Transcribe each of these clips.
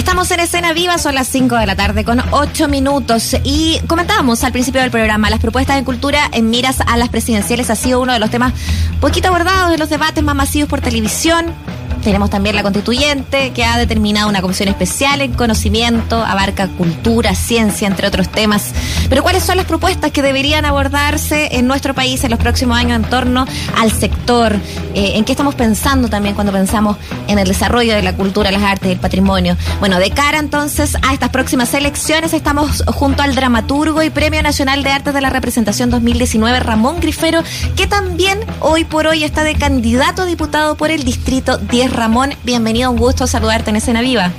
Estamos en escena viva, son las 5 de la tarde con 8 minutos y comentábamos al principio del programa, las propuestas de cultura en miras a las presidenciales ha sido uno de los temas poquito abordados de los debates más masivos por televisión. Tenemos también la constituyente que ha determinado una comisión especial en conocimiento, abarca cultura, ciencia, entre otros temas. Pero ¿cuáles son las propuestas que deberían abordarse en nuestro país en los próximos años en torno al sector? Eh, ¿En qué estamos pensando también cuando pensamos en el desarrollo de la cultura, las artes y el patrimonio? Bueno, de cara entonces a estas próximas elecciones estamos junto al dramaturgo y Premio Nacional de Artes de la Representación 2019, Ramón Grifero, que también hoy por hoy está de candidato a diputado por el Distrito 10 Ramón, bienvenido, un gusto saludarte en Escena Viva.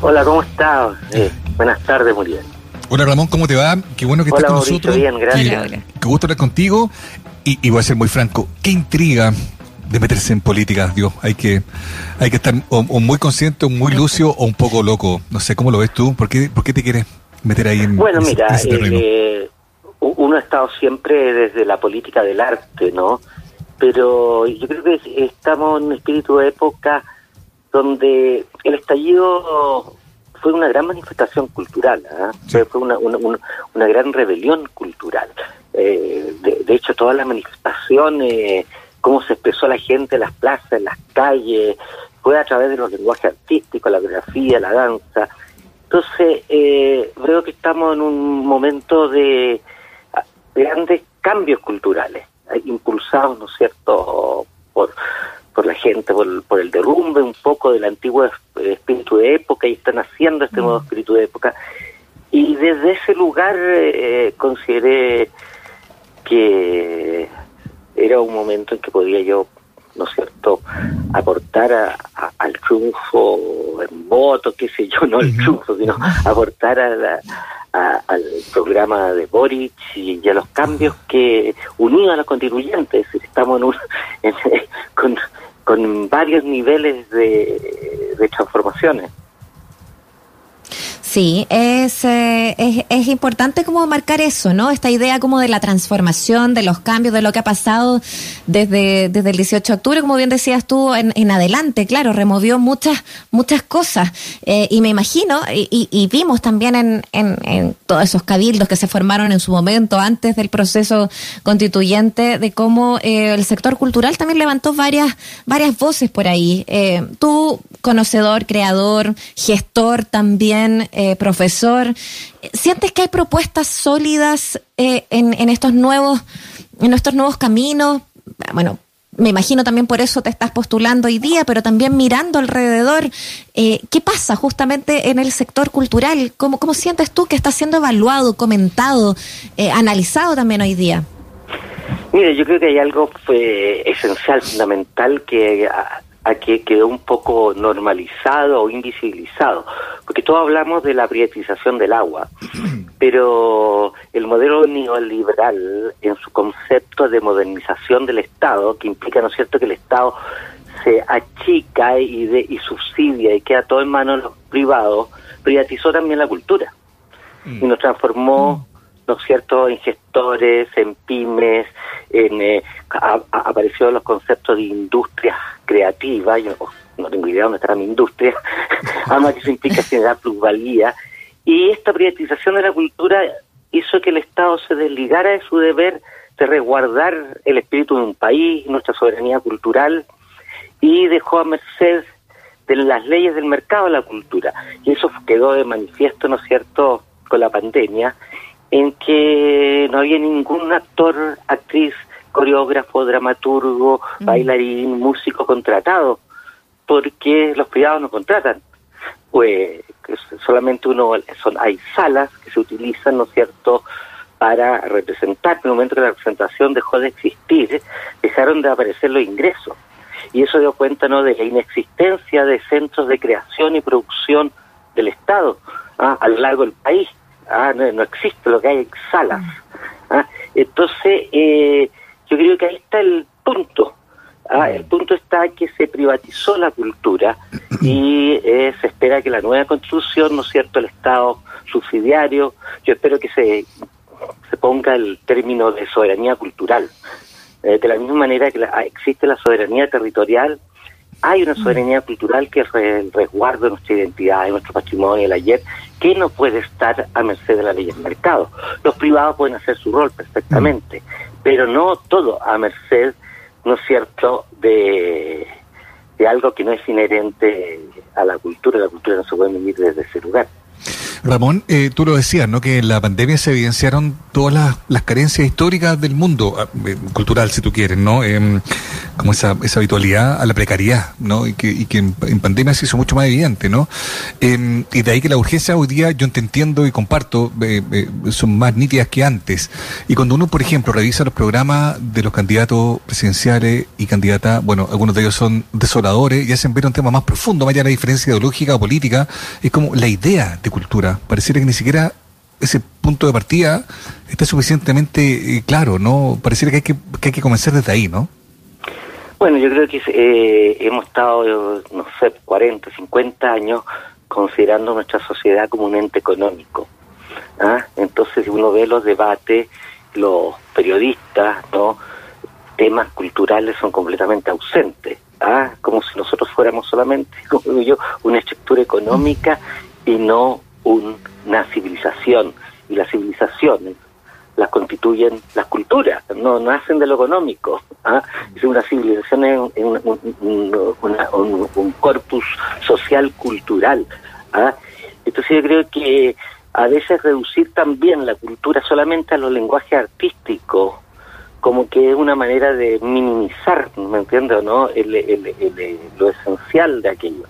Hola, ¿cómo estás? Eh, buenas tardes, muy bien. Hola Ramón, ¿cómo te va? Qué bueno que estás con nosotros. Bien, gracias. Qué, gusto estar contigo. Y, voy a ser muy franco, qué intriga de meterse en política, Dios. Hay que, hay que estar o, muy consciente, o muy lucio o un poco loco. No sé, ¿cómo lo ves tú? ¿Por qué, por qué te quieres meter ahí en Bueno, mira, eh, uno ha estado siempre desde la política del arte, ¿no? Pero yo creo que estamos en un espíritu de época donde el estallido fue una gran manifestación cultural, ¿ah? fue una, una, gran rebelión cultural. Eh, de, hecho, todas las manifestaciones, cómo se expresó la gente en las plazas, en las calles, fue a través de los lenguajes artísticos, la grafía, la danza. Entonces, eh, creo que estamos en un momento de grandes cambios culturales impulsados, ¿no es cierto?, por, por la gente, por, el derrumbe un poco del antiguo espíritu de época y están haciendo este nuevo mm. espíritu de época. Y desde ese lugar eh, consideré que era un momento en que podía yo, ¿no es cierto?, aportar al triunfo en voto, qué sé yo, no el triunfo, sino aportar a la, al programa de Boric y, a los cambios que unidos a los constituyentes. Estamos en con, con varios niveles de transformaciones. Sí, es, eh, es, es, importante como marcar eso, ¿no? Esta idea como de la transformación, de los cambios, de lo que ha pasado desde, desde el 18 de octubre, como bien decías tú, en, en adelante, claro, removió muchas, muchas cosas. Eh, y me imagino, y, y, vimos también en, en, en, todos esos cabildos que se formaron en su momento, antes del proceso constituyente, de cómo eh, el sector cultural también levantó varias, varias voces por ahí. tú, conocedor, creador, gestor también, eh, profesor. ¿Sientes que hay propuestas sólidas eh, en, en, estos nuevos, en estos nuevos caminos? Bueno, me imagino también por eso te estás postulando hoy día, pero también mirando alrededor, eh, ¿qué pasa justamente en el sector cultural? ¿Cómo, cómo sientes tú que está siendo evaluado, comentado, analizado también hoy día? Mire, yo creo que hay algo esencial, fundamental, que a que quedó un poco normalizado o invisibilizado, porque todos hablamos de la privatización del agua, pero el modelo neoliberal en su concepto de modernización del Estado, que implica, ¿no es cierto?, que el Estado se achica y, de, y subsidia y queda todo en manos de los privados, privatizó también la cultura mm. y nos transformó, mm. ¿No es cierto?, en gestores, en pymes, en, eh, apareció los conceptos de industrias creativas, yo no tengo idea dónde estará mi industria, además que eso implica generar plusvalía, y esta privatización de la cultura hizo que el Estado se desligara de su deber de resguardar el espíritu de un país, nuestra soberanía cultural, y dejó a merced de las leyes del mercado la cultura. Y eso quedó de manifiesto, ¿no es cierto?, con la pandemia, en que no había ningún actor, actriz, coreógrafo, dramaturgo, bailarín, músico contratado, porque los privados no contratan. Pues solamente uno, son, hay salas que se utilizan, ¿no es cierto?, para representar. En el momento que la representación dejó de existir, dejaron de aparecer los ingresos. Y eso dio cuenta, ¿no?, de la inexistencia de centros de creación y producción del Estado ¿ah? a lo largo del país. ¿Ah? No, existe lo que hay salas. ¿ah? Entonces, eh, yo creo que ahí está el punto. ¿ah? El punto está que se privatizó la cultura y eh, se espera que la nueva constitución, ¿no es cierto?, el Estado subsidiario, yo espero que se, se ponga el término de soberanía cultural. Eh, de la misma manera que existe la soberanía territorial hay una soberanía cultural que es el resguardo de nuestra identidad, de nuestro patrimonio, del ayer, que no puede estar a merced de la ley del mercado. Los privados pueden hacer su rol perfectamente, pero no todo a merced, ¿no es cierto?, de, de algo que no es inherente a la cultura. La cultura no se puede vivir desde ese lugar. Ramón, eh, tú lo decías, ¿no? Que en la pandemia se evidenciaron todas las, carencias históricas del mundo ah, eh, cultural, si tú quieres, ¿no? Em, como esa, esa habitualidad a la precariedad, ¿no? Y que, y que en, pandemia se hizo mucho más evidente, ¿no? Em, y de ahí que la urgencia hoy día, yo te entiendo y comparto, eh, son más nítidas que antes. Y cuando uno, por ejemplo, revisa los programas de los candidatos presidenciales y candidatas, bueno, algunos de ellos son desoladores y hacen ver un tema más profundo, más allá de la diferencia ideológica o política, es como la idea de cultura. Pareciera que ni siquiera ese punto de partida está suficientemente eh, claro, ¿no? Pareciera que hay que, que hay que comenzar desde ahí, ¿no? Bueno, yo creo que eh, hemos estado, no sé, 40, 50 años considerando nuestra sociedad como un ente económico. ¿ah? Entonces, uno ve los debates, los periodistas, ¿no? temas culturales son completamente ausentes. ¿ah? Como si nosotros fuéramos solamente, como yo, una estructura económica y no una civilización. Y las civilizaciones las constituyen las culturas, no nacen de lo económico. ¿ah? Es una civilización es un, corpus social cultural. ¿ah? Entonces yo creo que a veces reducir también la cultura solamente a los lenguajes artísticos, como que es una manera de minimizar, ¿me entiendes no?, lo esencial de aquello.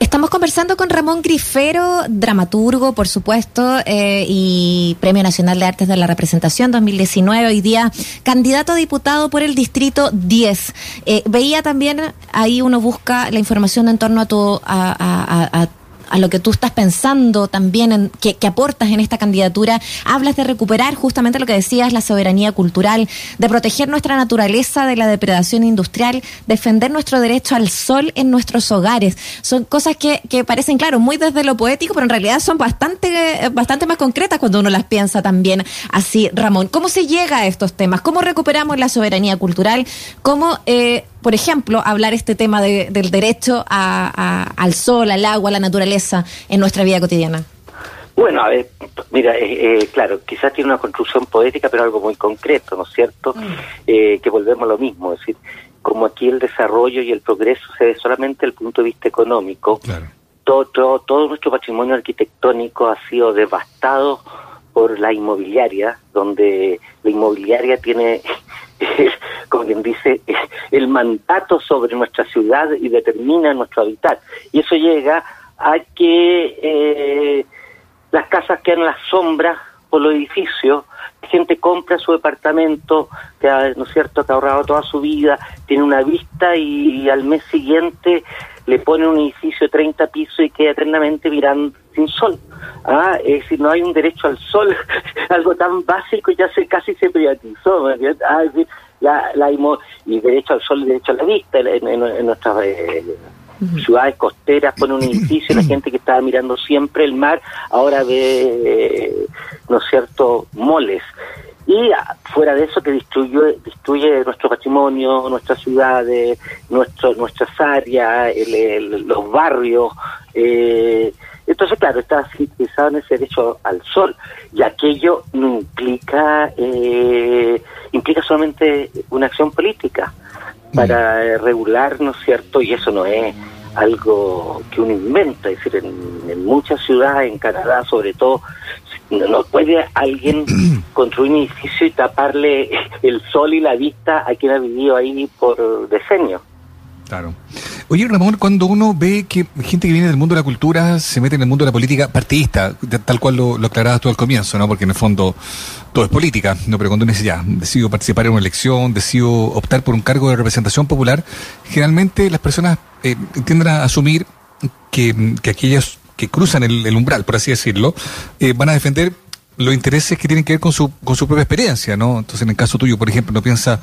Estamos conversando con Ramón Grifero, dramaturgo, por supuesto, eh, y Premio Nacional de Artes de la Representación 2019, hoy día candidato a diputado por el Distrito 10. Eh, veía también, ahí uno busca la información en torno a tu, a, a, a a lo que tú estás pensando también, en, que, aportas en esta candidatura, hablas de recuperar justamente lo que decías, la soberanía cultural, de proteger nuestra naturaleza de la depredación industrial, defender nuestro derecho al sol en nuestros hogares. Son cosas que, que parecen, claro, muy desde lo poético, pero en realidad son bastante, bastante más concretas cuando uno las piensa también así. Ramón, ¿cómo se llega a estos temas? ¿Cómo recuperamos la soberanía cultural? ¿Cómo eh, por ejemplo, hablar este tema del derecho al sol, al agua, a la naturaleza en nuestra vida cotidiana? Bueno, a ver, mira, eh, eh, claro, quizás tiene una construcción poética, pero algo muy concreto, ¿no es cierto? Mm. Eh, que volvemos a lo mismo, es decir, como aquí el desarrollo y el progreso se ve solamente desde el punto de vista económico, todo, todo, todo nuestro patrimonio arquitectónico ha sido devastado por la inmobiliaria, donde la inmobiliaria tiene como quien dice, el mandato sobre nuestra ciudad y determina nuestro hábitat. Y eso llega a que eh, las casas quedan en la sombra por los edificios, la gente compra su departamento, que ha, ¿no es cierto?, que ha ahorrado toda su vida, tiene una vista y, al mes siguiente le pone un edificio de 30 pisos y queda eternamente mirando sin sol. Ah, es decir, no hay un derecho al sol, algo tan básico ya se casi se privatizó. Ah, es decir, la, la y derecho al sol y derecho a la vista en, nuestras eh, ciudades costeras pone un edificio la gente que estaba mirando siempre el mar ahora ve eh, no es cierto moles y fuera de eso que destruye destruye nuestro patrimonio nuestras ciudades nuestro nuestras áreas los barrios eh, entonces, claro, está fijado en ese derecho al sol y aquello no implica, eh, implica solamente una acción política para mm. regular, ¿no es cierto? Y eso no es algo que uno inventa, es decir, en, muchas ciudades, en Canadá sobre todo, no puede alguien construir un edificio y taparle el sol y la vista a quien ha vivido ahí por decenios. Claro. Oye, Ramón, cuando uno ve que gente que viene del mundo de la cultura se mete en el mundo de la política partidista, tal cual lo, lo aclarabas tú al comienzo, ¿no? Porque en el fondo todo es política, ¿no? Pero cuando uno dice, ya, decido participar en una elección, decido optar por un cargo de representación popular, generalmente las personas eh, tienden a asumir que, que aquellos que cruzan el, umbral, por así decirlo, eh, van a defender los intereses que tienen que ver con su, con su propia experiencia, ¿no? Entonces, en el caso tuyo, por ejemplo, no piensa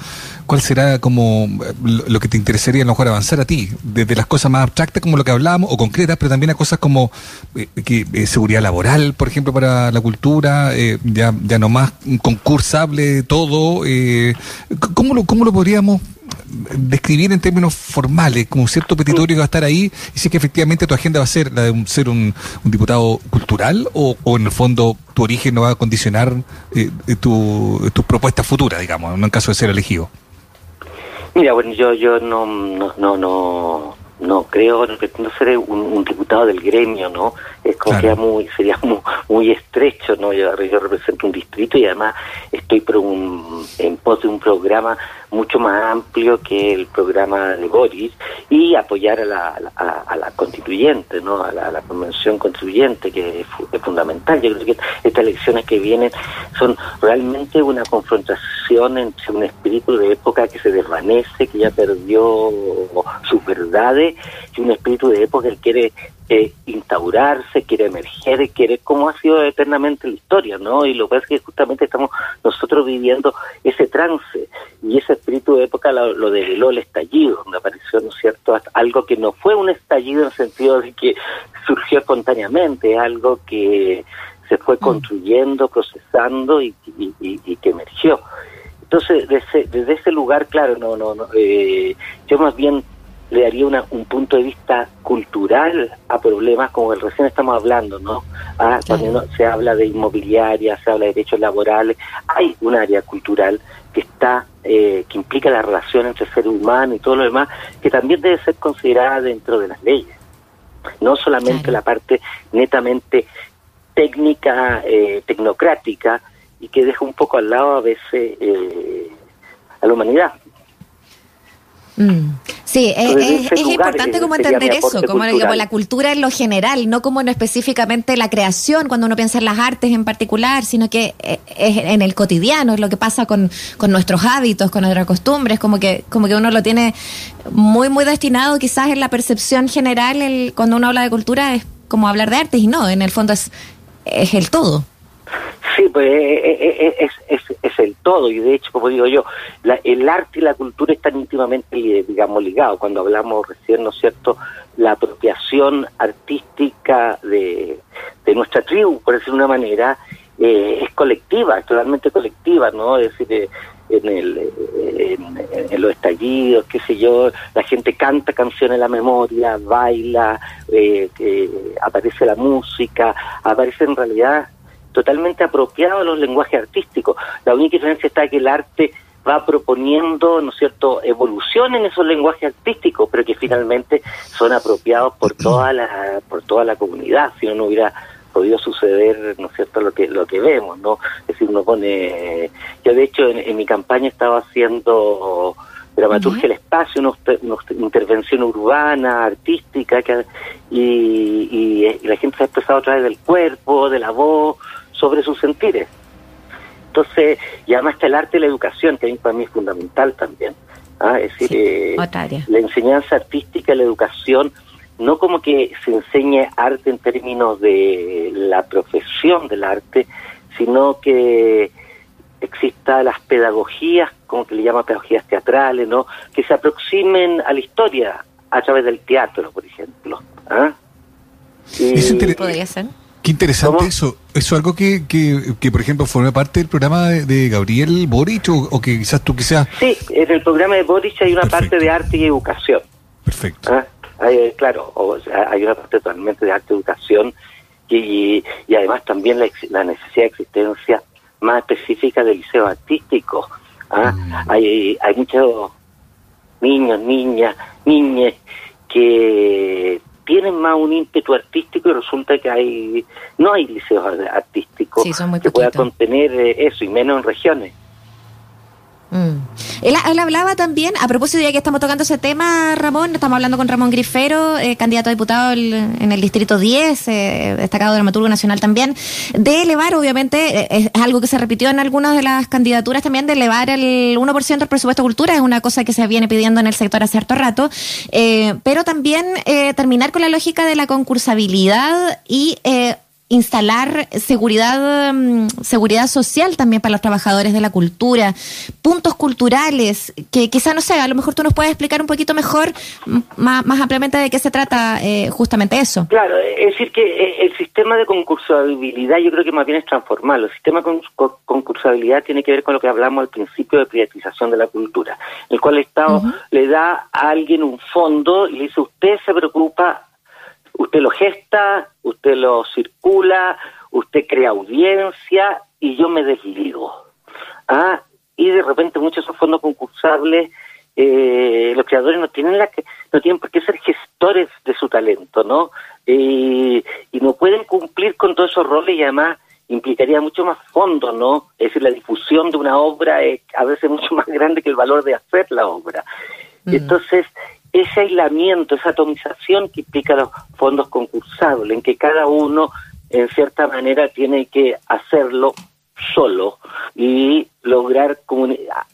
cuál será como eh, lo que te interesaría a lo mejor avanzar a ti, desde las cosas más abstractas como lo que hablábamos, o concretas, pero también a cosas como eh, eh, seguridad laboral, por ejemplo, para la cultura, ya, ya no más concursable todo. ¿cómo, lo, ¿Cómo lo podríamos describir en términos formales, como un cierto petitorio que va a estar ahí, y si que efectivamente tu agenda va a ser la de ser un, diputado cultural o, en el fondo tu origen no va a condicionar eh, tus tu propuestas futuras, digamos, en caso de ser elegido. Mira, bueno, yo, yo no, no, no, no no creo, no pretendo ser un, diputado del gremio, ¿no? Es como que muy, sería muy, muy estrecho, ¿no? Yo, yo, represento un distrito y además estoy por un, en pos de un programa mucho más amplio que el programa de Boris y apoyar a la, constituyente, ¿no? A la, convención constituyente, que es, fundamental. Yo creo que estas elecciones que vienen son realmente una confrontación entre un espíritu de época que se desvanece, que ya perdió sus verdades, y un espíritu de época que quiere eh, instaurarse, quiere emerger, quiere, como ha sido eternamente la historia, ¿no? Y lo que es que justamente estamos nosotros viviendo ese trance y ese espíritu de época lo, lo develó el estallido, donde apareció, ¿no es cierto?, algo que no fue un estallido en el sentido de que surgió espontáneamente, algo que se fue mm. construyendo, procesando y, que emergió. Entonces, desde, desde, ese lugar, claro, no, no, no eh, yo más bien le daría una, un punto de vista cultural a problemas como el recién estamos hablando, ¿no? Ah, cuando se habla de inmobiliaria, se habla de derechos laborales, hay un área cultural que está eh, que implica la relación entre ser humano y todo lo demás, que también debe ser considerada dentro de las leyes. No solamente la parte netamente técnica, eh, tecnocrática, y que deja un poco al lado a veces eh, a la humanidad. Mm. Sí, es, importante como entender eso, como la cultura en lo general, no como no específicamente la creación, cuando uno piensa en las artes en particular, sino que eh, es en el cotidiano, es lo que pasa con, con nuestros hábitos, con nuestras costumbres, como que, como que uno lo tiene muy, muy destinado quizás en la percepción general, el, cuando uno habla de cultura es como hablar de artes y no, en el fondo es, es el todo. Sí, pues eh, eh, eh, es, el todo y de hecho, como digo yo, el arte y la cultura están íntimamente, digamos, ligados. Cuando hablamos recién, ¿no es cierto?, la apropiación artística de, de nuestra tribu, por decir de una manera, es colectiva, es totalmente colectiva, ¿no? Es decir, en, el, en, los estallidos, qué sé yo, la gente canta canciones en la memoria, baila, aparece la música, aparece en realidad totalmente apropiado a los lenguajes artísticos. La única diferencia está que el arte va proponiendo, ¿no es cierto?, evolución en esos lenguajes artísticos, pero que finalmente son apropiados por toda la por toda la comunidad, si no no hubiera podido suceder, ¿no es cierto?, lo que lo que vemos, ¿no? Es decir, uno pone yo de hecho en, mi campaña estaba haciendo dramaturgia del espacio, una, intervención urbana, artística, que, y, y, la gente se ha expresado a través del cuerpo, de la voz, sobre sus sentires. Entonces, y además está el arte y la educación, que para mí es fundamental también. ¿ah? Es decir, eh, la enseñanza artística y la educación, no como que se enseñe arte en términos de la profesión del arte, sino que exista las pedagogías, como que le llama pedagogías teatrales, ¿no? Que se aproximen a la historia a través del teatro, por ejemplo. ¿ah? Y, podría ser. Qué interesante eso. ¿Eso es algo que, que, por ejemplo, forma parte del programa de, Gabriel Boric o, que quizás tú quizás... Sí, en el programa de Boric hay una parte de arte y educación. Perfecto. ¿Ah? claro, hay una parte totalmente de arte y educación y, y además también la, necesidad de existencia más específica del liceo artístico. ¿ah? Mm. Hay, hay muchos niños, niñas, niñas que tienen más un ímpetu artístico y resulta que hay no hay liceos artísticos que puedan contener eh, eso y menos en regiones. Mm. Él, hablaba también, a propósito ya que estamos tocando ese tema, Ramón, estamos hablando con Ramón Grifero, eh, candidato a diputado en el Distrito 10, eh, destacado dramaturgo nacional también, de elevar, obviamente, eh, es algo que se repitió en algunas de las candidaturas también, de elevar el 1% del presupuesto de cultura, es una cosa que se viene pidiendo en el sector hace cierto rato, pero también terminar con la lógica de la concursabilidad y instalar seguridad, mm, seguridad social también para los trabajadores de la cultura, puntos culturales, que quizá no sé, a lo mejor tú nos puedes explicar un poquito mejor, más, más ampliamente de qué se trata eh, justamente eso. Claro, es decir, que eh, el sistema de concursabilidad yo creo que más bien es transformarlo. El sistema de concursabilidad tiene que ver con lo que hablamos al principio de privatización de la cultura, en el cual el Estado le da a alguien un fondo y le dice, usted se preocupa Usted lo gesta, usted lo circula, usted crea audiencia y yo me desligo. ¿Ah? Y de repente muchos de esos fondos concursables, eh, los creadores no tienen la que, no tienen por qué ser gestores de su talento, ¿no? y no pueden cumplir con todos esos roles y además implicaría mucho más fondos, ¿no? Es decir, la difusión de una obra es a veces mucho más grande que el valor de hacer la obra. Mm. Entonces, ese aislamiento, esa atomización que implica los fondos concursables, en que cada uno, en cierta manera, tiene que hacerlo solo y lograr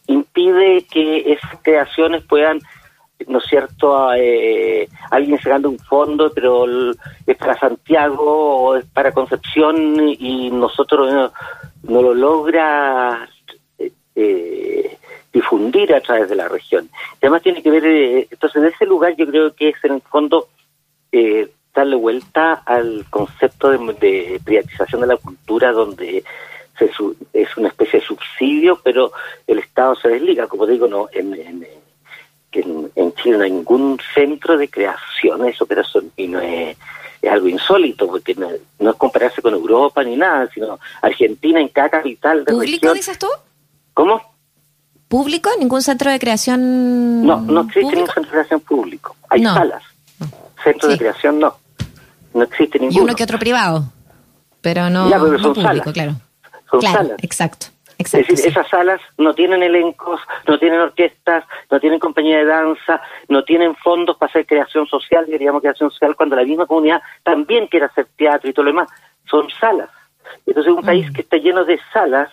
impide que esas creaciones puedan ¿no es cierto? Eh, alguien sacando un fondo, pero es para Santiago o es para Concepción y nosotros no, lo logra eh, difundir a través de la región. además tiene que ver, eh, entonces en ese lugar yo creo que es en el fondo eh, darle vuelta al concepto de, privatización de la cultura donde se es una especie de subsidio, pero el Estado se desliga, como digo, no en, en, en, Chile no hay ningún centro de creación, eso, pero eso y no es, algo insólito, porque no, es compararse con Europa ni nada, sino Argentina en cada capital de ¿Público dices tú? ¿Cómo? Público? ¿Ningún centro de creación? No, no existe ningún centro de creación público. Hay salas. Centro de creación no. No existe ninguno. Y uno que otro privado. Pero no, ya, pero son público, salas. claro. Son salas. Exacto. Exacto, es decir, esas salas no tienen elencos, no tienen orquestas, no tienen compañía de danza, no tienen fondos para hacer creación social, diríamos creación social, cuando la misma comunidad también quiere hacer teatro y todo lo demás. Son salas. Entonces, un mm. país que está lleno de salas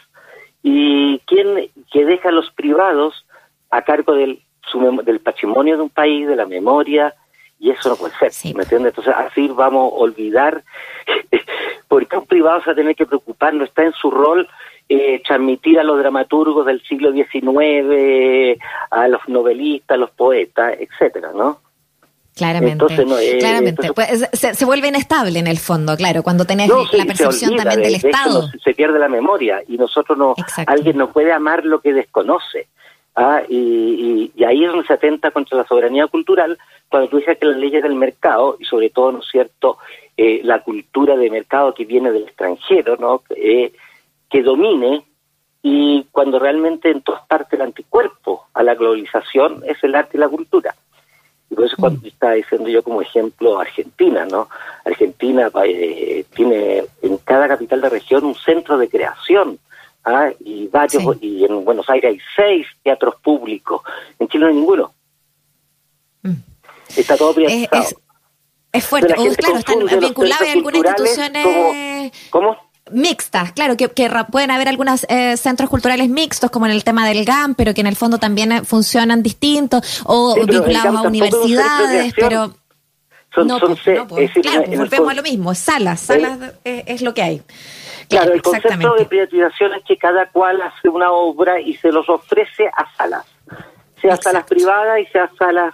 y quién que deja a los privados a cargo del, del patrimonio de un país, de la memoria, y eso no puede ser, ¿me entiendes? Entonces así vamos a olvidar, porque un privado se va a tener que preocupar, no está en su rol eh, transmitir a los dramaturgos del siglo XIX, a los novelistas, a los poetas, etcétera, ¿no? Claramente. Eh, claramente. Pues, se, vuelve inestable en el fondo, claro, cuando tenés la percepción también del Estado. se pierde la memoria y nosotros no, alguien no puede amar lo que desconoce. ¿ah? Y, ahí es donde se atenta contra la soberanía cultural cuando tú dices que las leyes del mercado y sobre todo, ¿no es cierto?, eh, la cultura de mercado que viene del extranjero, ¿no?, eh, que domine y cuando realmente en todas partes el anticuerpo a la globalización es el arte y la cultura. Y por eso cuando mm. estaba diciendo yo como ejemplo Argentina, ¿no? Argentina eh, tiene en cada capital de región un centro de creación, ¿ah? y varios, y en Buenos Aires hay seis teatros públicos, en Chile no hay ninguno. Mm. Está todo privatizado. Es, fuerte, claro, están vinculados a algunas instituciones... ¿Cómo? Mixtas, claro, que, pueden haber algunos eh, centros culturales mixtos, como en el tema del GAM, pero que en el fondo también eh, funcionan distintos, o vinculados a universidades, pero... Son, no, pues, claro, pues, volvemos a lo mismo, salas, salas eh, es, lo que hay. Claro, el concepto de privatización es que cada cual hace una obra y se los ofrece a salas, sea salas privadas y sea salas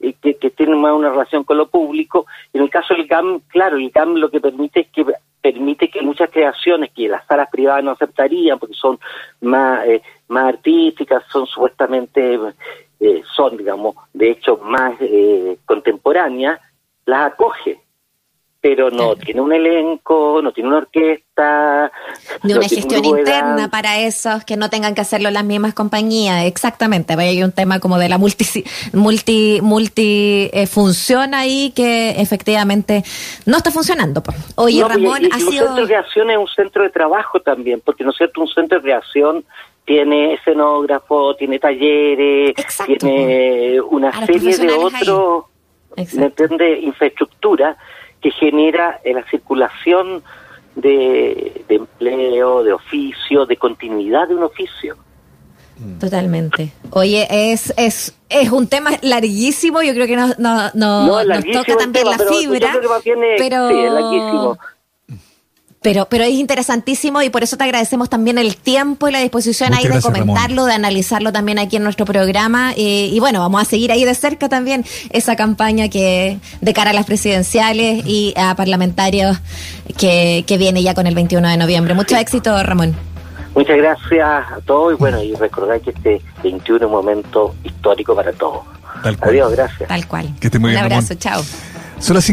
que, que, tienen más una relación con lo público. En el caso del GAM, claro, el GAM lo que permite es que permite que muchas creaciones que las salas privadas no aceptarían porque son más, eh, más artísticas, son supuestamente, eh, son, digamos, de hecho más eh, contemporáneas, las acoge pero no tiene un elenco, no tiene una orquesta. Ni una gestión interna para esos que no tengan que hacerlo las mismas compañías. Exactamente, hay un tema como de la multi, multi, multi eh, función ahí que efectivamente no está funcionando. Oye, Ramón, ha sido... Un centro de creación es un centro de trabajo también, porque no es cierto, un centro de creación tiene escenógrafo, tiene talleres, tiene una serie de otros, ¿me entiende? Infraestructura que genera la circulación de, empleo, de oficio, de continuidad de un oficio. Totalmente. Oye, es, es, es un tema larguísimo, yo creo que no, no, no, nos toca también la fibra, pero... Sí, es larguísimo Pero, pero es interesantísimo y por eso te agradecemos también el tiempo y la disposición Muchas ahí de gracias, comentarlo, Ramón. de analizarlo también aquí en nuestro programa. eh, y bueno, vamos a seguir ahí de cerca también esa campaña que de cara a las presidenciales y a parlamentarios que, que viene ya con el 21 de noviembre. Mucho éxito, Ramón. Muchas gracias a todos y bueno, y recordar que este 21 es un momento histórico para todos. Tal cual. Adiós, gracias. Tal cual. Que esté muy Un bien, abrazo, Ramón. chao. Son las